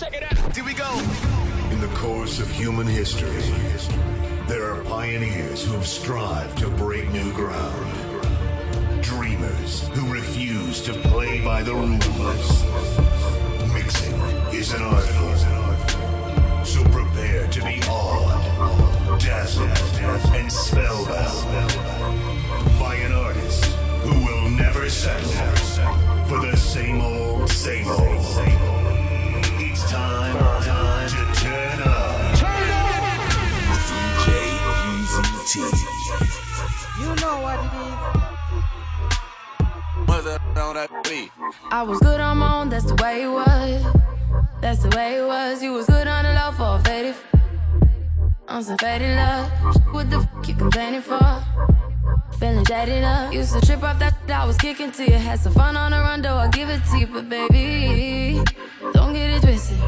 Check it out. Here we go. In the course of human history, there are pioneers who've strived to break new ground. Dreamers who refuse to play by the rules. Mixing is an art form. So prepare to be awed, dazzled, and spellbound by an artist who will never settle for the same old, same old. Same old. You know what it is. I was good on my own, that's the way it was. That's the way it was. You was good on the low for a faded. On some faded love. What the fuck you complaining for? Feeling jaded up. Used to trip off that I was kicking to you. Had some fun on the run, though I give it to you, but baby, don't get it twisted.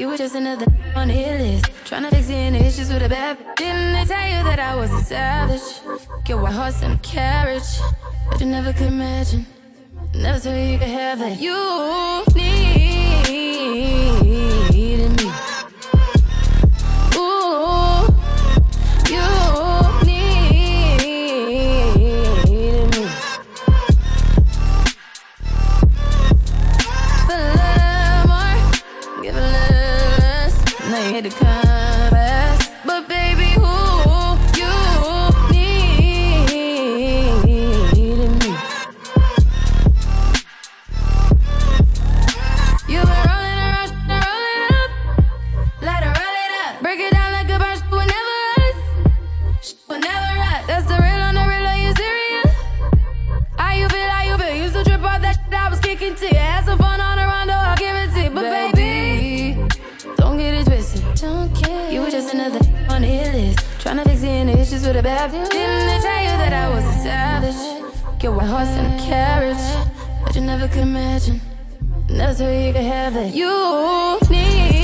You were just another on hit list. Trying to fix any issues with a bad. Didn't I tell you that I was a savage? Get white horse and carriage. But you never could imagine. Never thought you could have it. You need. to the bathroom. Didn't they tell you that I was a savage? Get one horse and a carriage, but you never could imagine. Never thought you could have it. You need.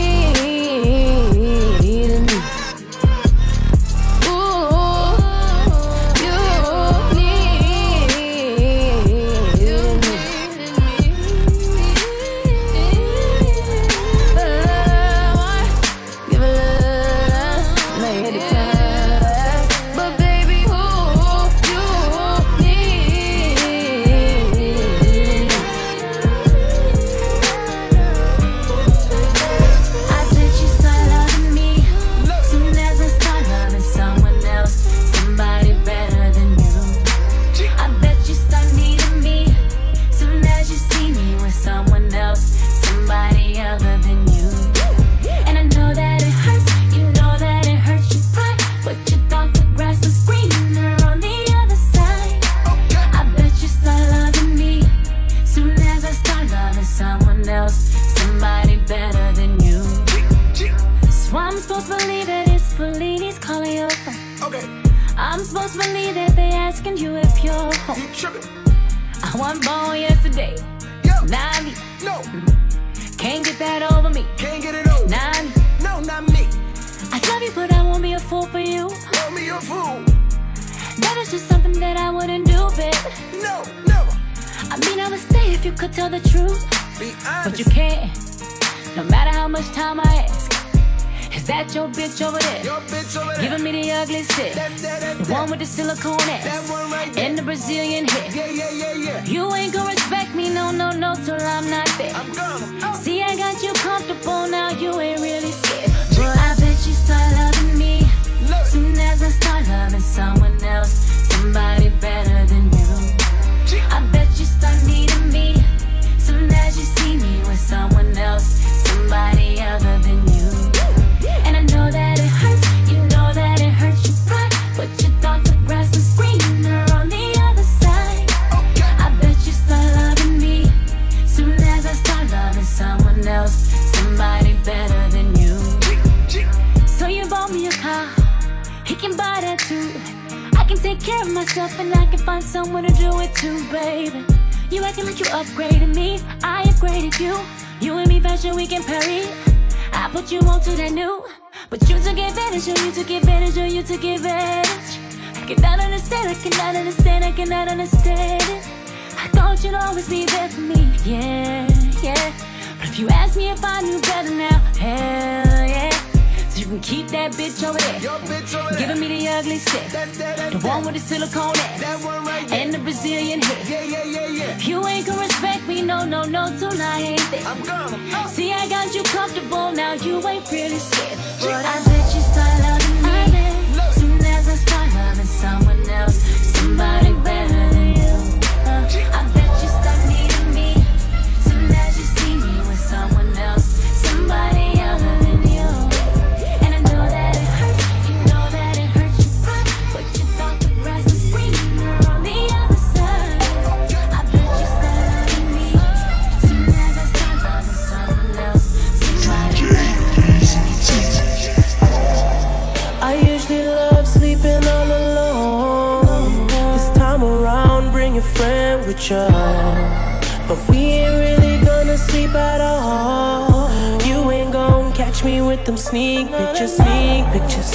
But we ain't really gonna sleep at all. You ain't gonna catch me with them sneak pictures, sneak pictures.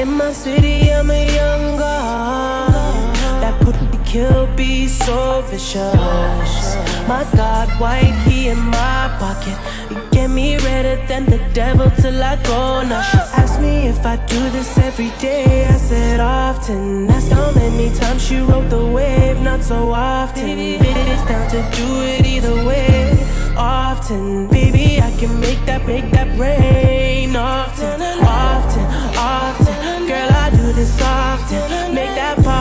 In my city, I'm a young god. That me kill be so vicious. My God, white, he in my pocket. Get me redder than the devil till I go. Now she asked me if I do this every day. I said often. That's how many times she rode the wave, not so often. It's down to do it either way. Often, baby, I can make that, make that rain. Often, often, often. Girl, I do this often. Make that pop,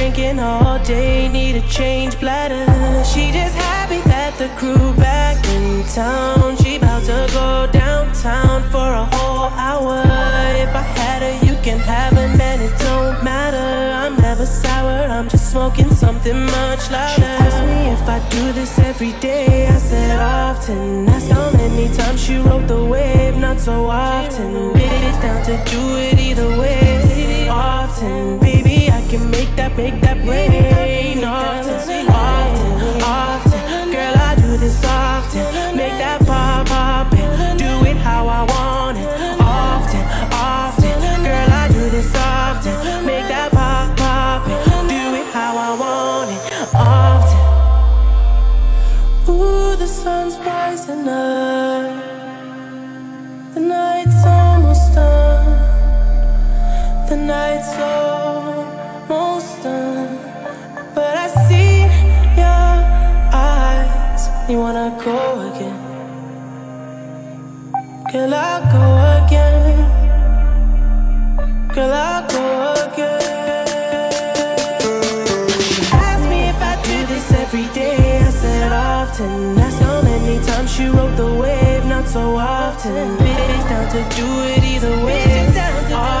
drinking all day, need a change bladder. She just happy that the crew back in town. She about to go downtown for a whole hour. If I had her, you can have her, man, it don't matter. I'm never sour, I'm just smoking something much louder. She asked me if I do this every day. I said often. Asked how many times she rode the wave, not so often. It's down to do it either way. Often, baby, I can make that, make that rain. Often, often, often. Girl, I do this often. Make that pop, pop, and do it how I want it. Often, often. Girl, I do this often. Make that The night's almost done. The night's almost done. But I see your eyes. You wanna go again? Girl, I go again. Girl, I go again. Ask me if I do this every day. I said often. That's how many times she rode the wave, not so often. It's down to do it either way. Often,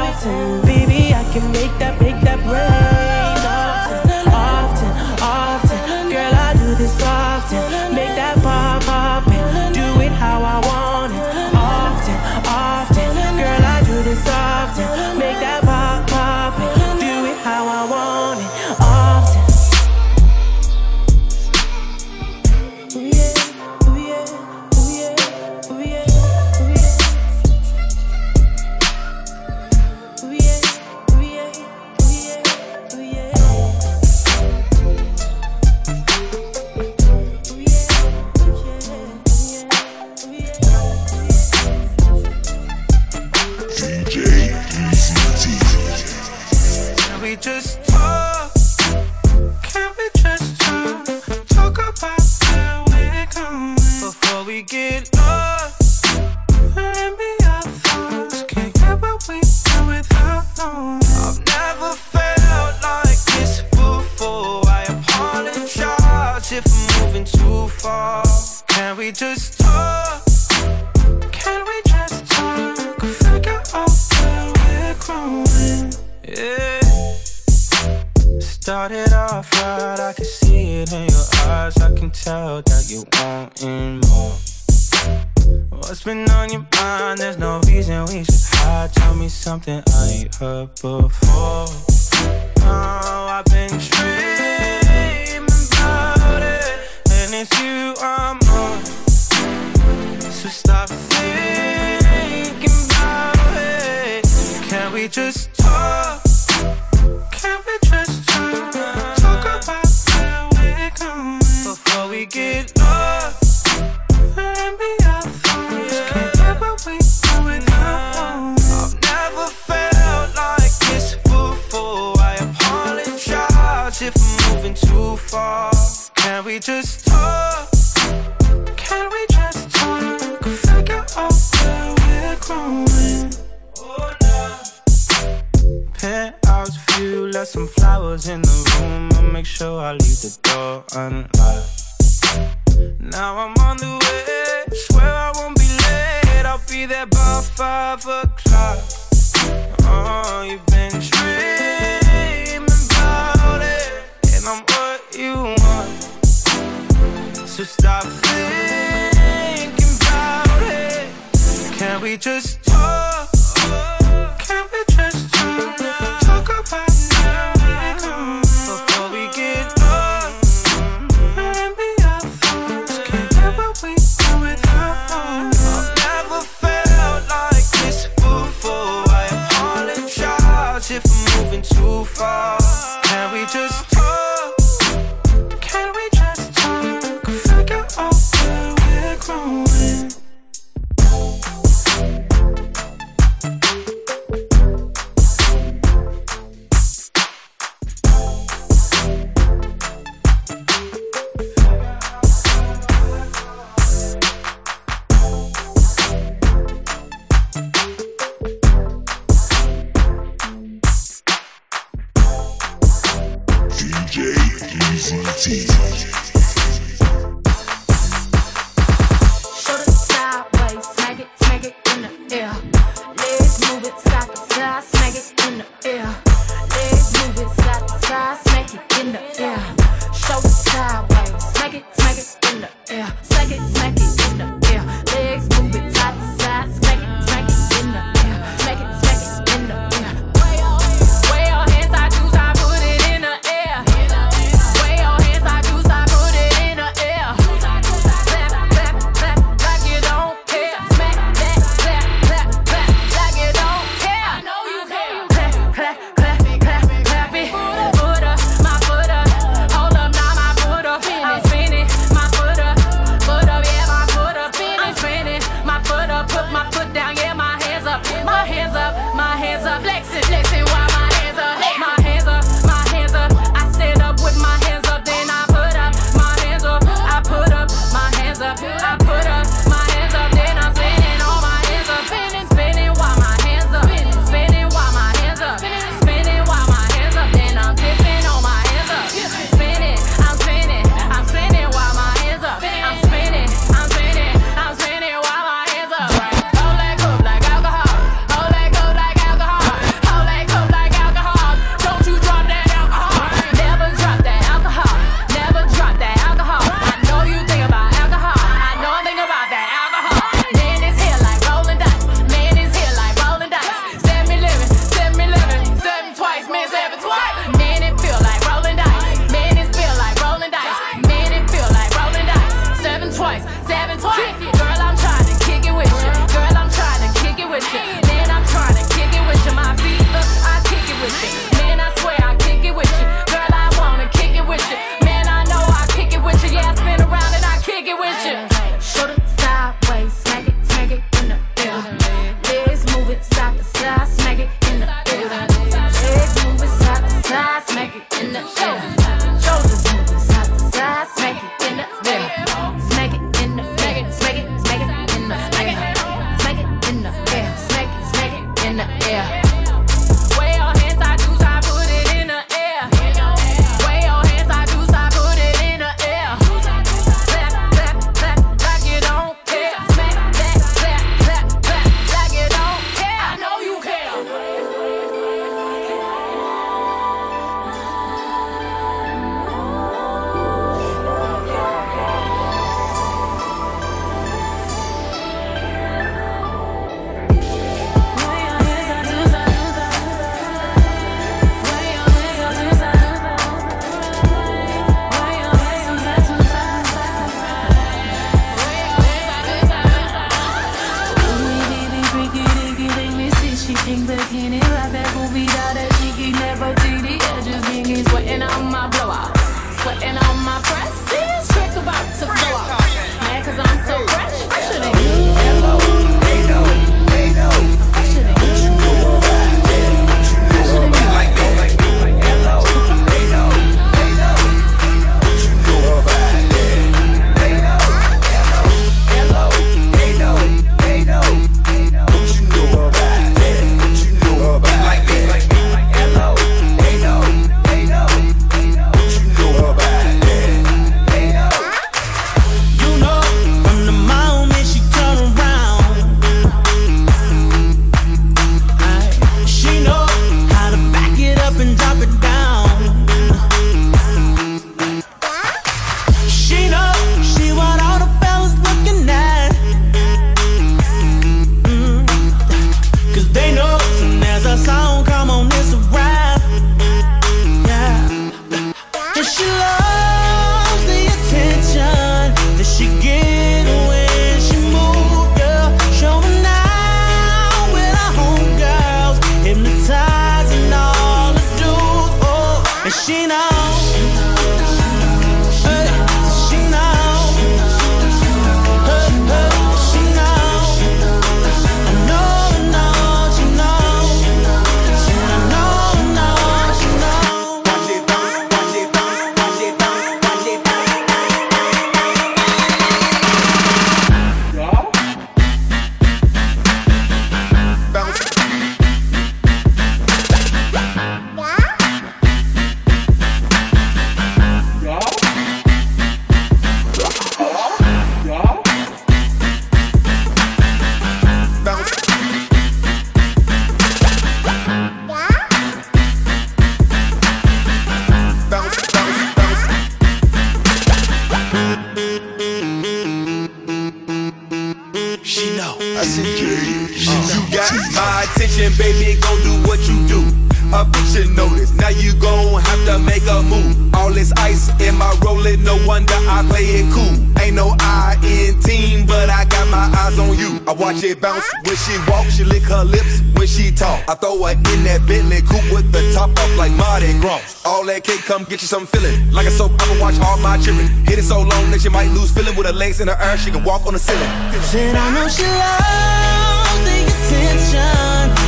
come get you some feeling. Like a soap, I can watch all my children. Hit it so long that you might lose feeling with her legs in her air. She can walk on the ceiling. Said I know she loves the attention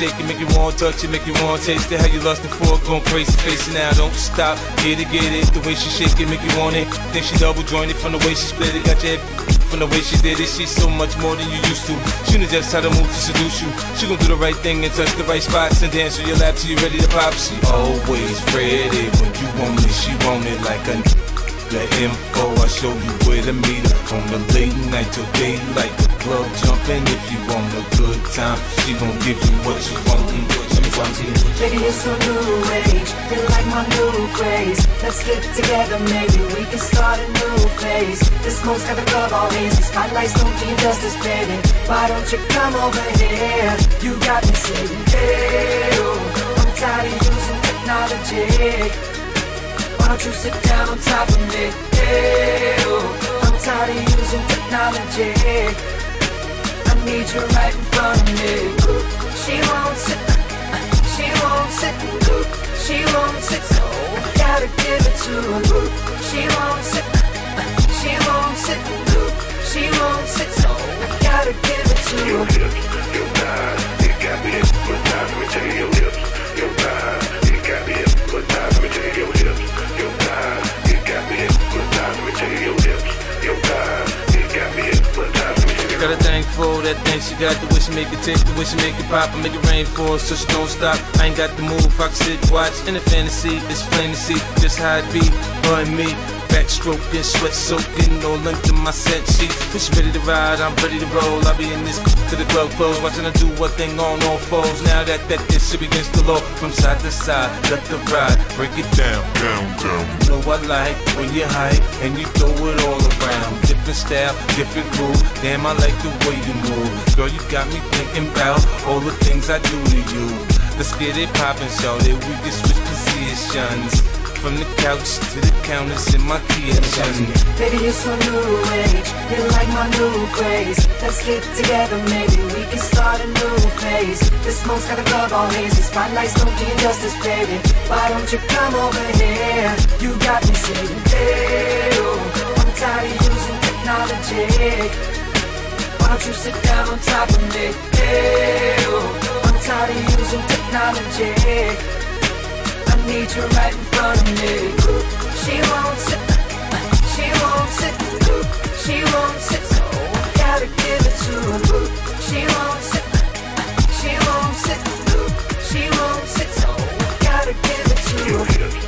shake it, make you want touch it, make you want taste it. How you lustin' for it, going crazy, face it now, don't stop, get it, get it. The way she shake it, make you want it. Then she double jointed from the way she split it, got your head from the way she did it. She's so much more than you used to. She knows just how to move to seduce you. She gon' do the right thing and touch the right spots and dance on your lap till you ready to pop. She always ready when you want it. She want it like a the info. I show you where to meet her on the late night till daylight. The club jumping if you want a good time. She gon' give you what you want and what you want. Baby, it's a new age. You like my new craze. Let's get together, maybe we can start a new phase. This smoke's got the club all hazy. Spotlights don't do you justice, baby. Why don't you come over here? You got me saying, hey, oh, I'm tired of using technology. Don't you sit down on top of me? Hey, oh, I'm tired of using technology. I need you right in front of me. She won't sit, she won't sit, she won't sit, so I gotta give it to her. She won't sit, she won't sit, she won't sit, so I gotta give it to her. Your thighs, it got me hypnotized. Let me tell you your hips. Your thighs, it got me hypnotized. Let me tell you your hips. Got a thing for that thing she got, the way she make it tick, the way she make it pop, and make it rain for her, so she don't stop. I ain't got the move, I can sit, watch in a fantasy. It's plain to see just how it be, her and me. Back stroking, sweat soaking, all under my scent sheets. Bitch ready to ride, I'm ready to roll. I'll be in this to the club close, watching her do one thing on all fours. Now that that this shit begins to low from side to side, let the ride break it down, down, down. You know I like when you hype and you throw it all around. Different style, different groove. Damn, I like the way you move. Girl, you got me thinking about all the things I do to you. Let's get it poppin', shorty. We can switch positions. From the couch to the counters in my kitchen. Baby, you're so new age. You're like my new craze. Let's get together, maybe we can start a new phase. This smoke's got a glove all hazy. Spotlights don't do justice, baby. Why don't you come over here? You got me saying, hey, oh, I'm tired of using technology. Why don't you sit down on top of me? Hey, oh, I'm tired of using technology. Need you right in front of me. She won't sit, she won't sit, she won't sit, so gotta give it to her. She won't sit, she won't sit, she won't sit, so gotta give it to her.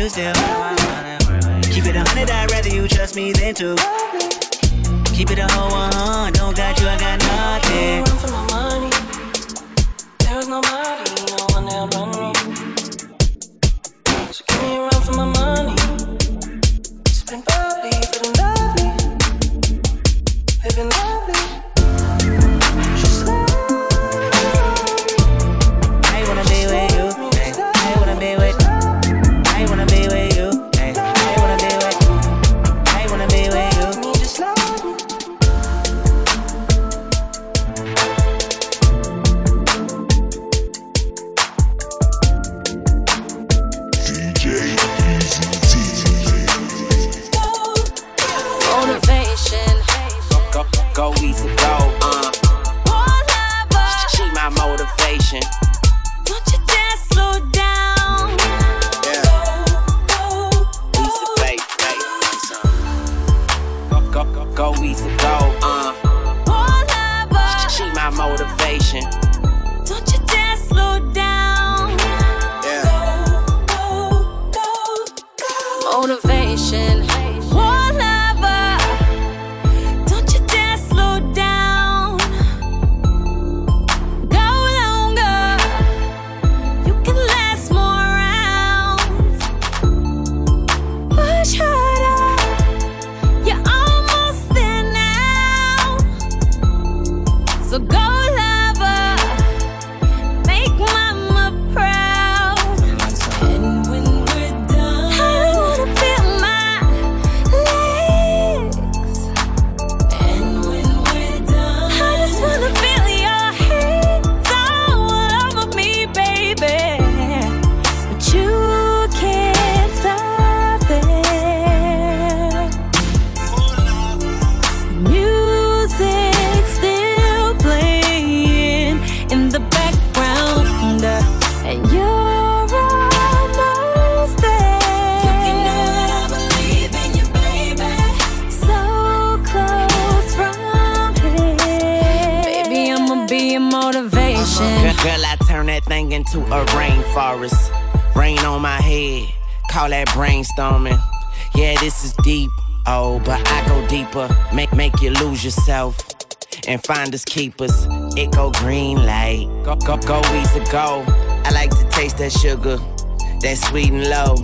you still Keep it a hundred, I'd rather you trust me than two. Keep it a whole one, don't got you, I got nothing. There was nobody, there was nobody, no one that and find us keepers. It go green light, go go go easy go. I like to taste that sugar, that sweet and low.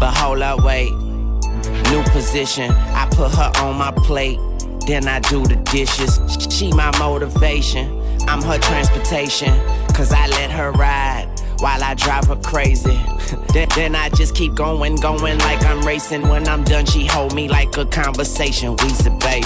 But hold up, wait. New position, I put her on my plate, then I do the dishes. She my motivation, I'm her transportation, cause I let her ride while I drive her crazy. then, then I just keep going, going like I'm racing. When I'm done, she hold me like a conversation. We's a babe.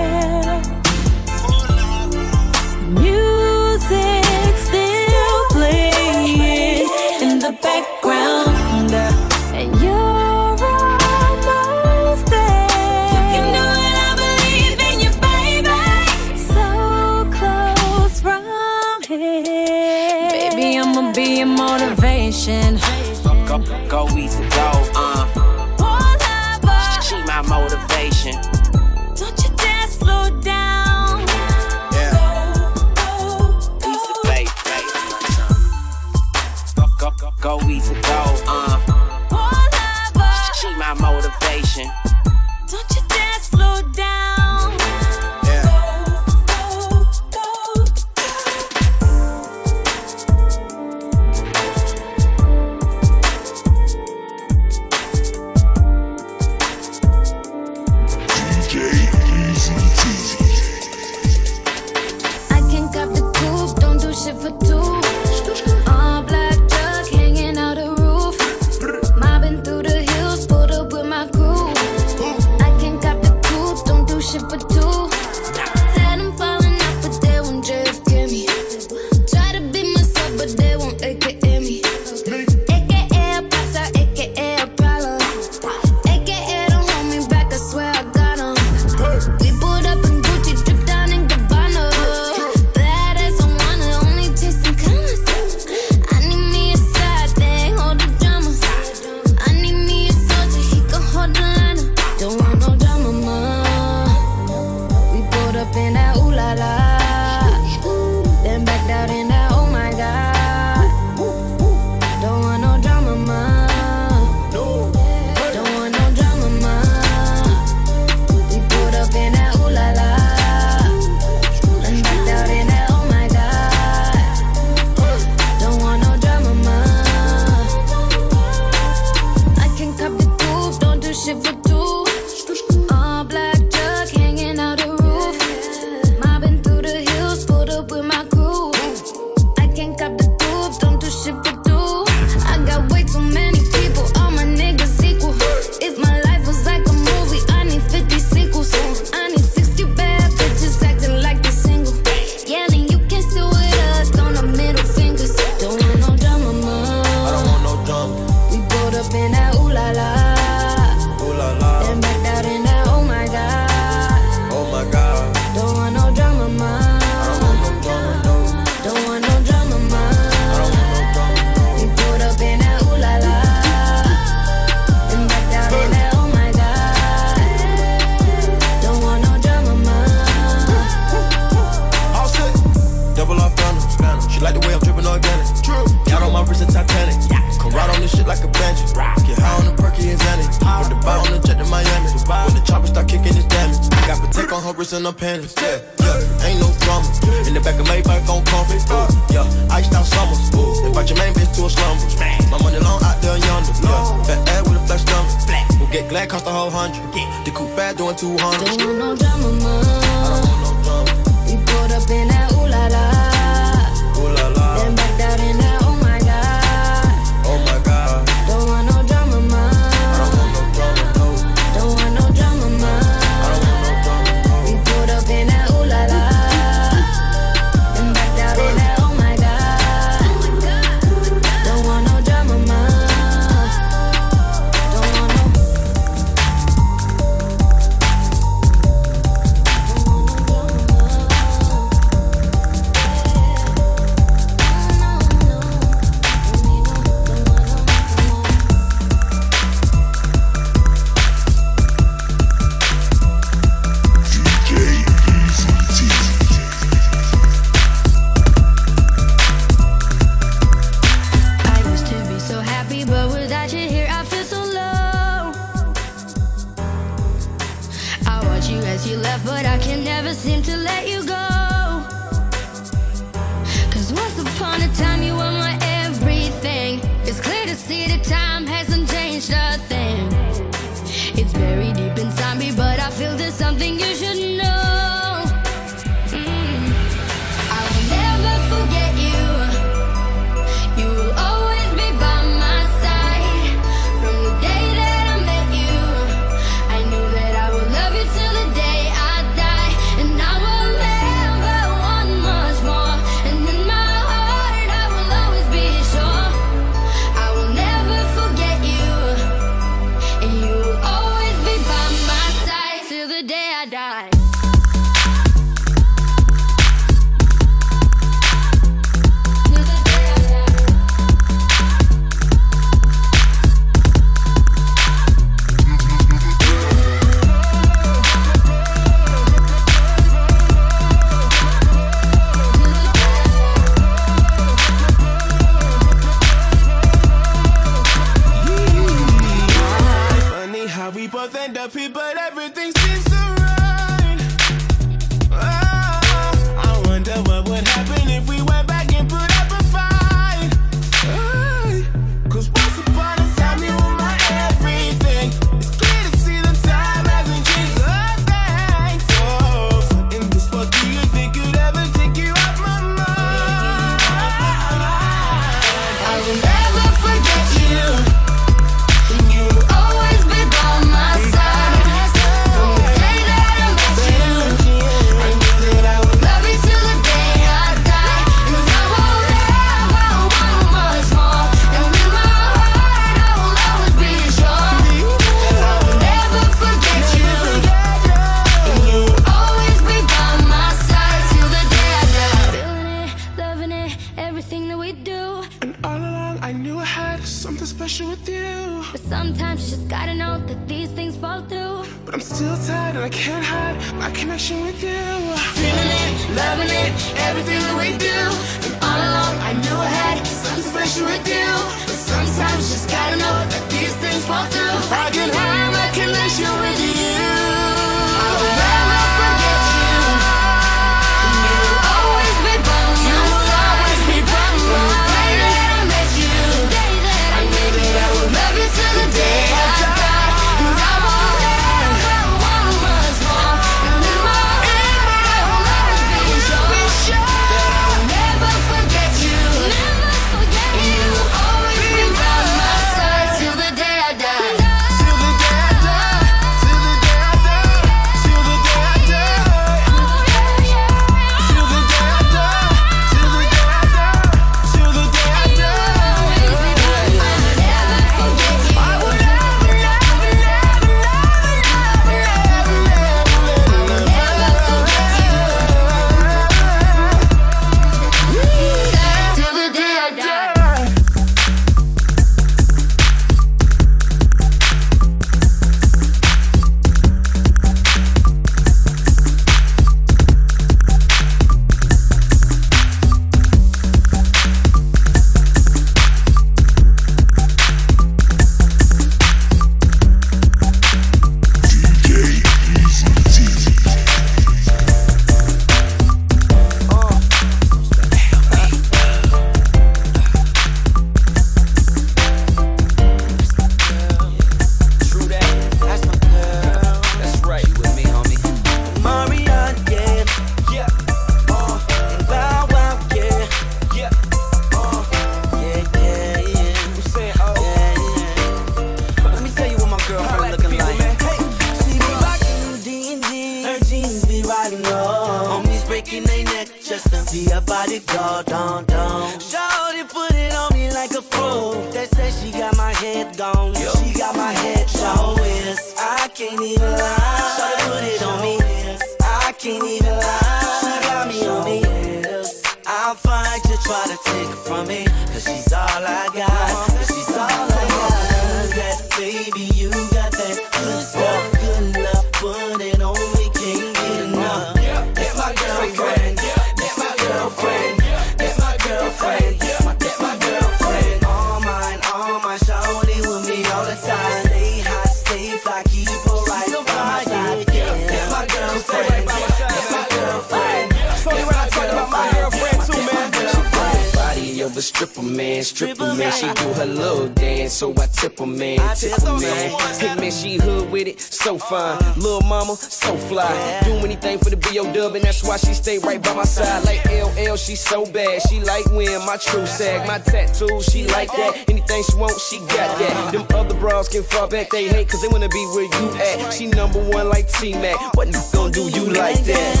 true sag. My tattoos, she like that. Anything she want, she got that. Them other bras can fall back, they hate, cause they wanna be where you at. She number one like T Mac. What you gon' do you like that?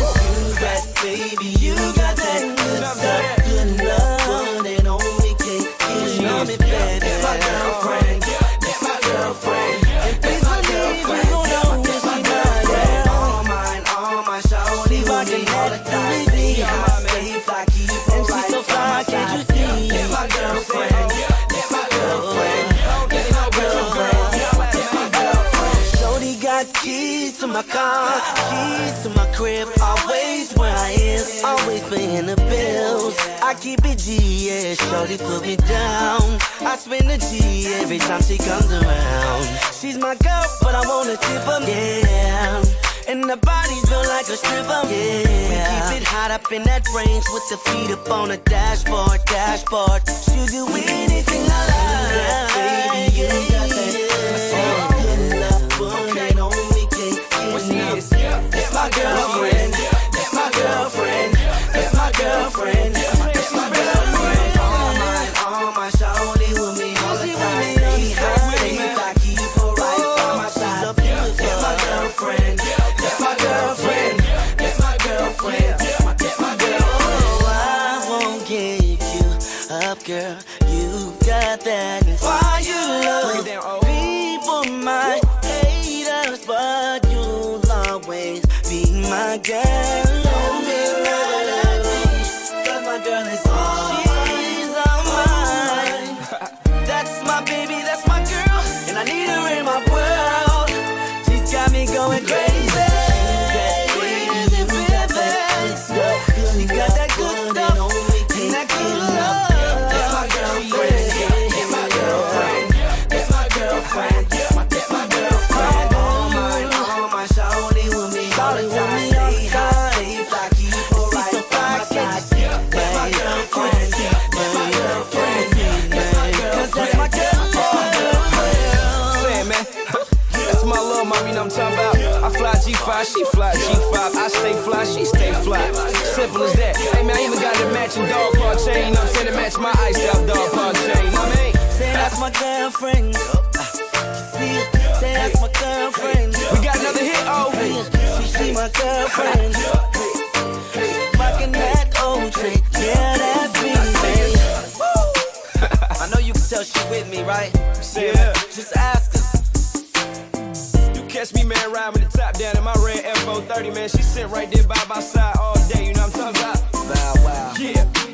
shorty put me down. I spend G every time she comes around. She's my girl, but I wanna tip her Yeah, And the body's built like a stripper, yeah. We keep it hot up in that range with the feet up on the dashboard, dashboard. She'll do anything I love. Yeah, baby, you got that. Yeah. Oh, good love, okay. on me, can't feel It's my girlfriend. simple as that. Hey man, I even got a matching dog chain. I'm saying to match my iced out dog chain. I mean, say that's my girlfriend. Say that's my girlfriend. We got another hit, oh. She, she my girlfriend. Rockin' that old trick, yeah, that's me. I know you can tell she with me, right? Yeah. Just ask her. You catch me, man, rhyming. 30, man. She sit right there by my side all day, you know what I'm talking about? Bow wow. Yeah.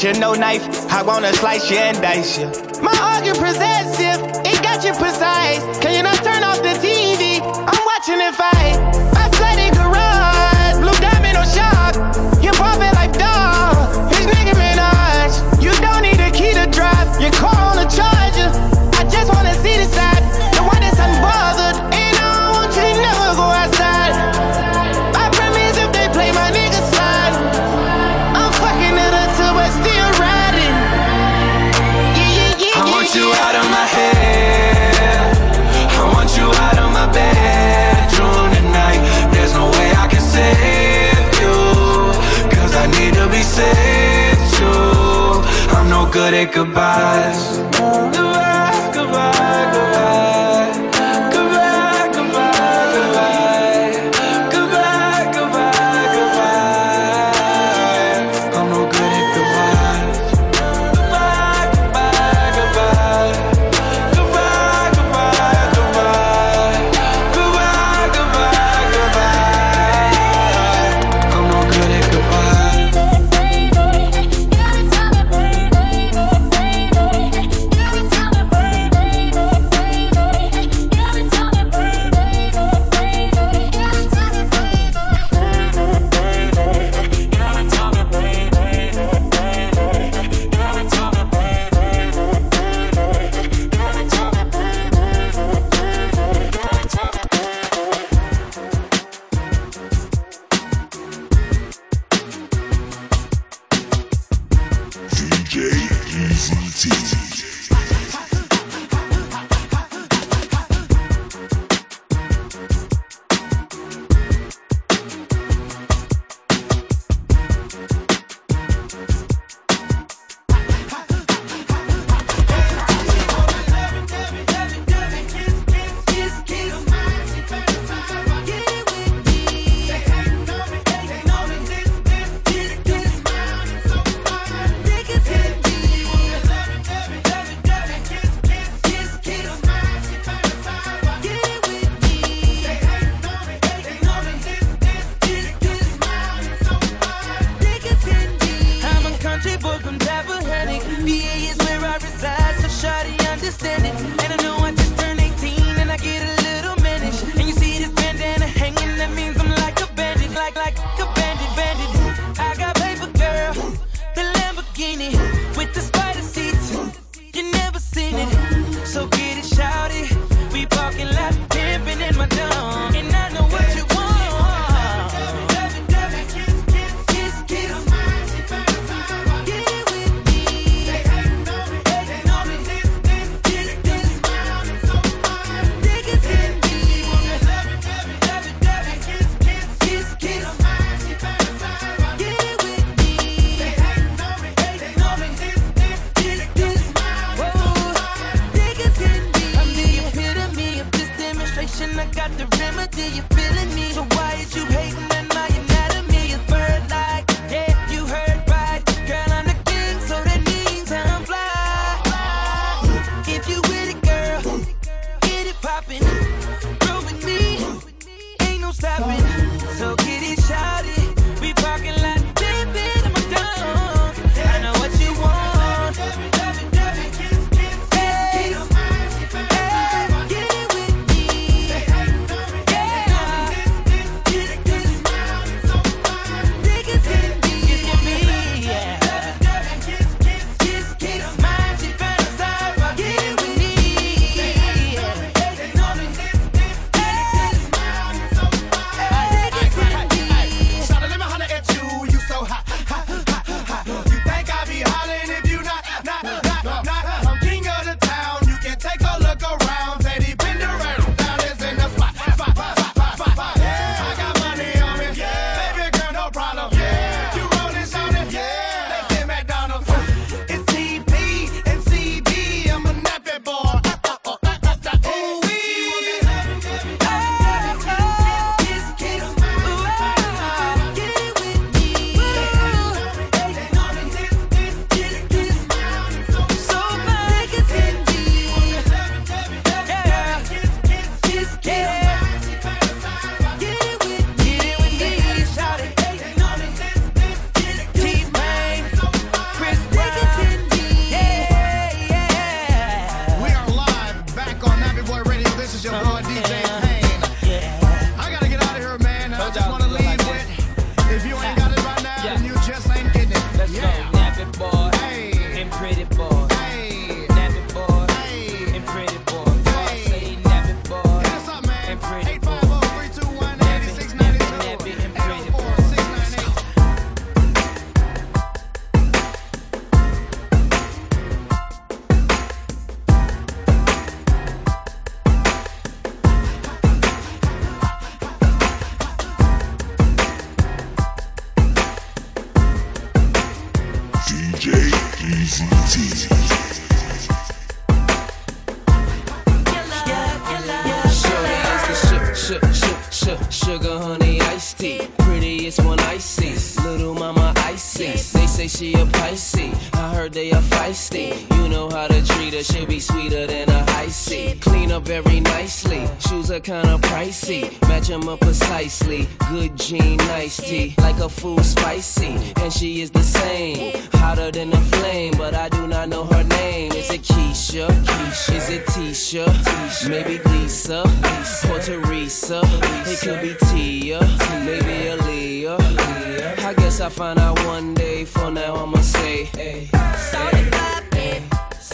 Trying to you, no knife. At goodbyes.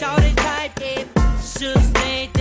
Shorty yeah. Should stay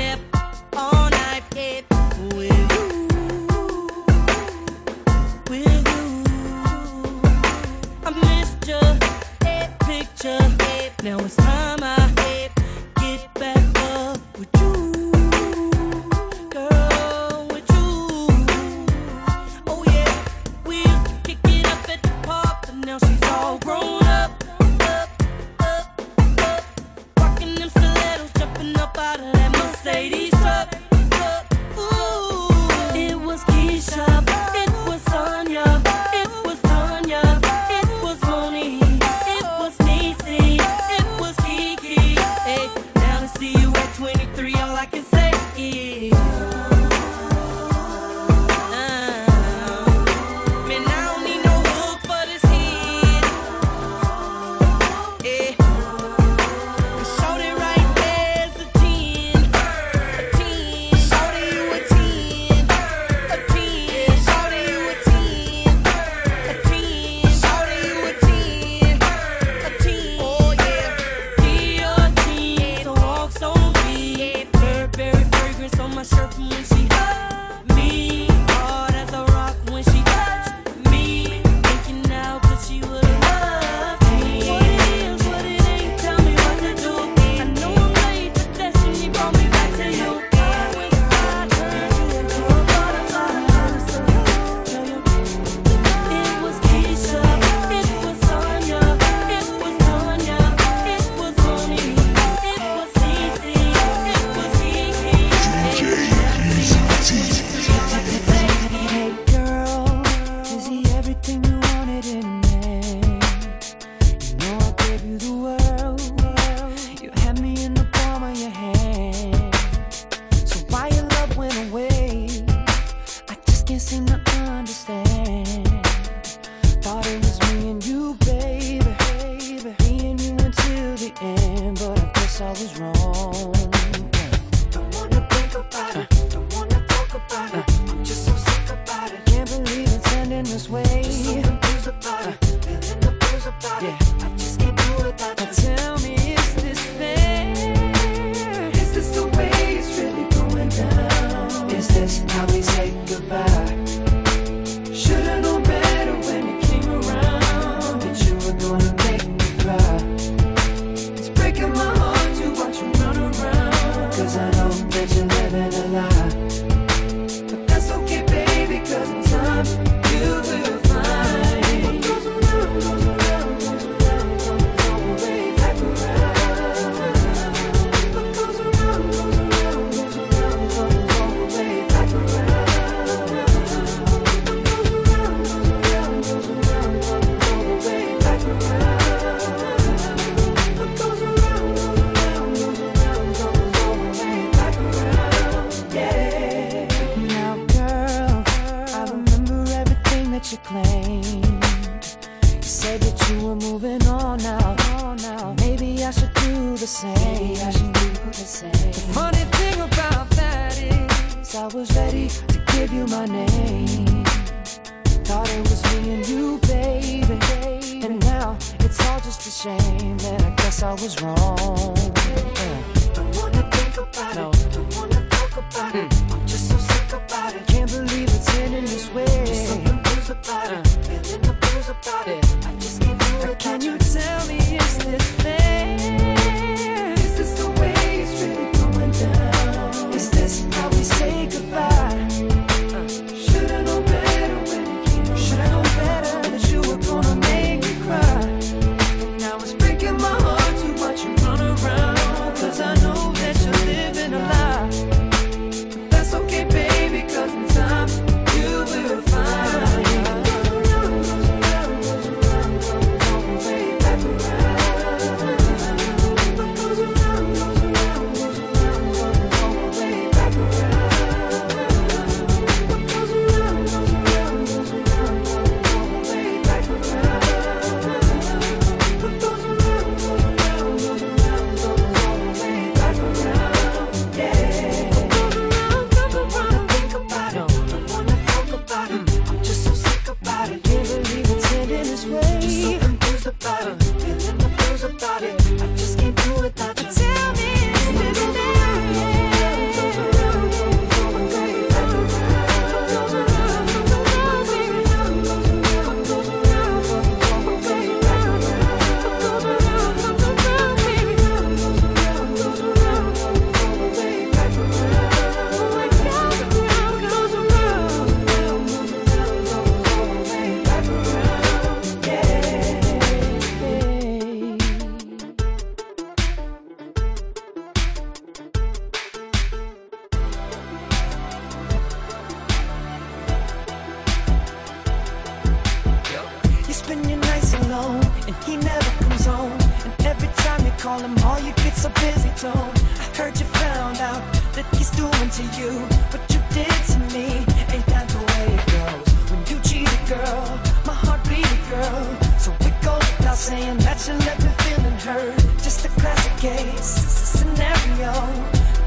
call him all, you get so busy, don't. I heard you found out that he's doing to you what you did to me. Ain't that the way it goes? When you cheat a girl, my heart beat a girl. So it goes without saying that you left me feeling hurt. Just a classic case scenario.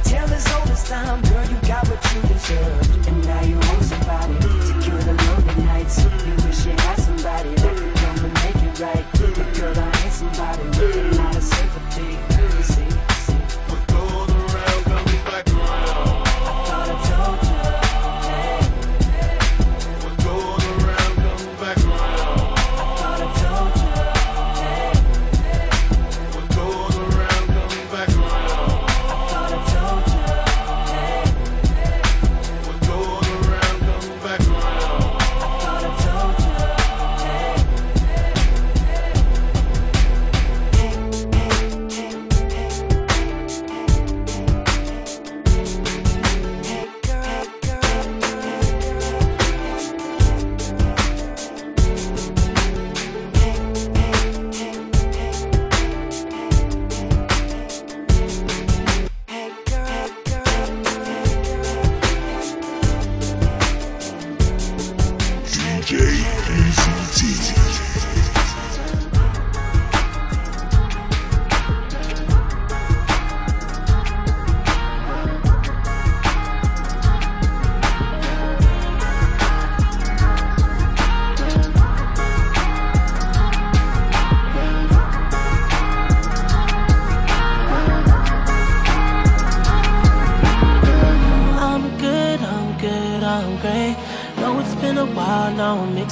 Tell as old time, girl, you got what you deserved, and now you want somebody.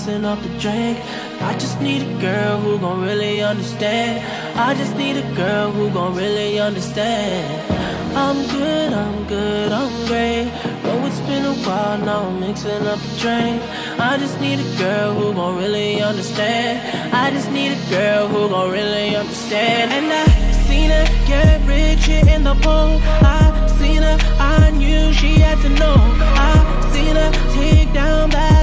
passing up the drink. I just need a girl who gon' really understand. I just need a girl who gon' really understand. I'm good, I'm good, I'm great. Though it's been a while now, I'm mixing up the drink. I just need a girl who gon' really understand. I just need a girl who gon' really understand. And I seen her get rich in the pool. I seen her, I knew she had to know. I seen her take down that.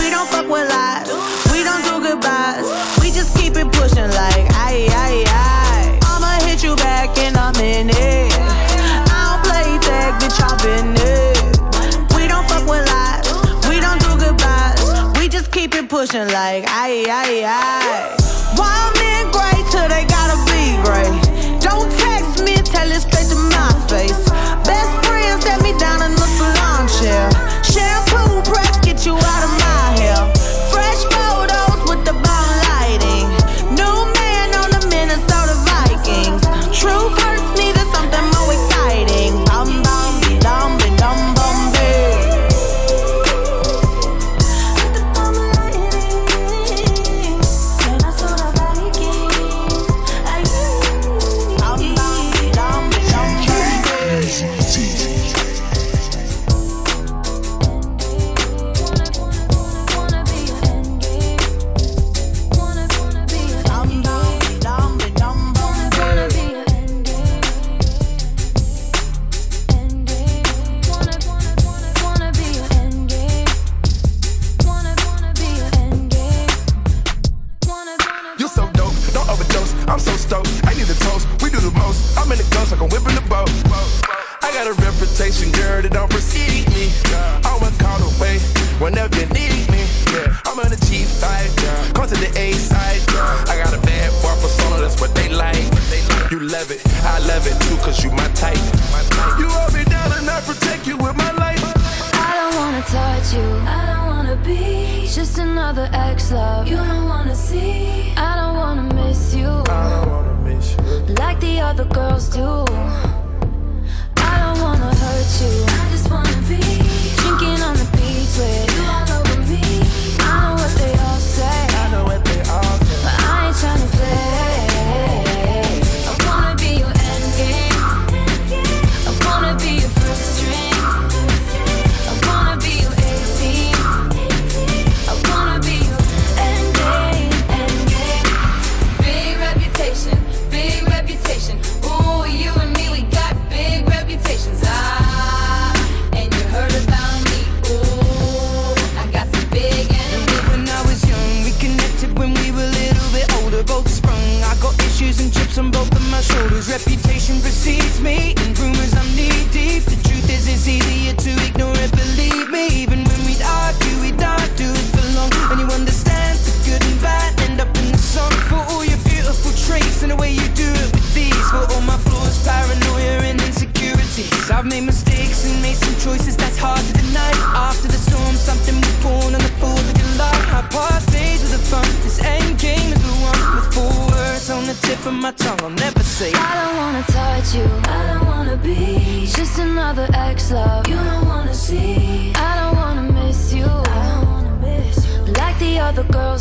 We don't fuck with lies. We don't do goodbyes. We just keep it pushing like aye aye aye. I'ma hit you back in a minute. I don't play tag, bitch, I'm been it. We don't fuck with lies. We don't do goodbyes. We just keep it pushing like aye aye aye. Why men great till they gotta be great? Don't text me, tell us.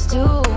Girls do.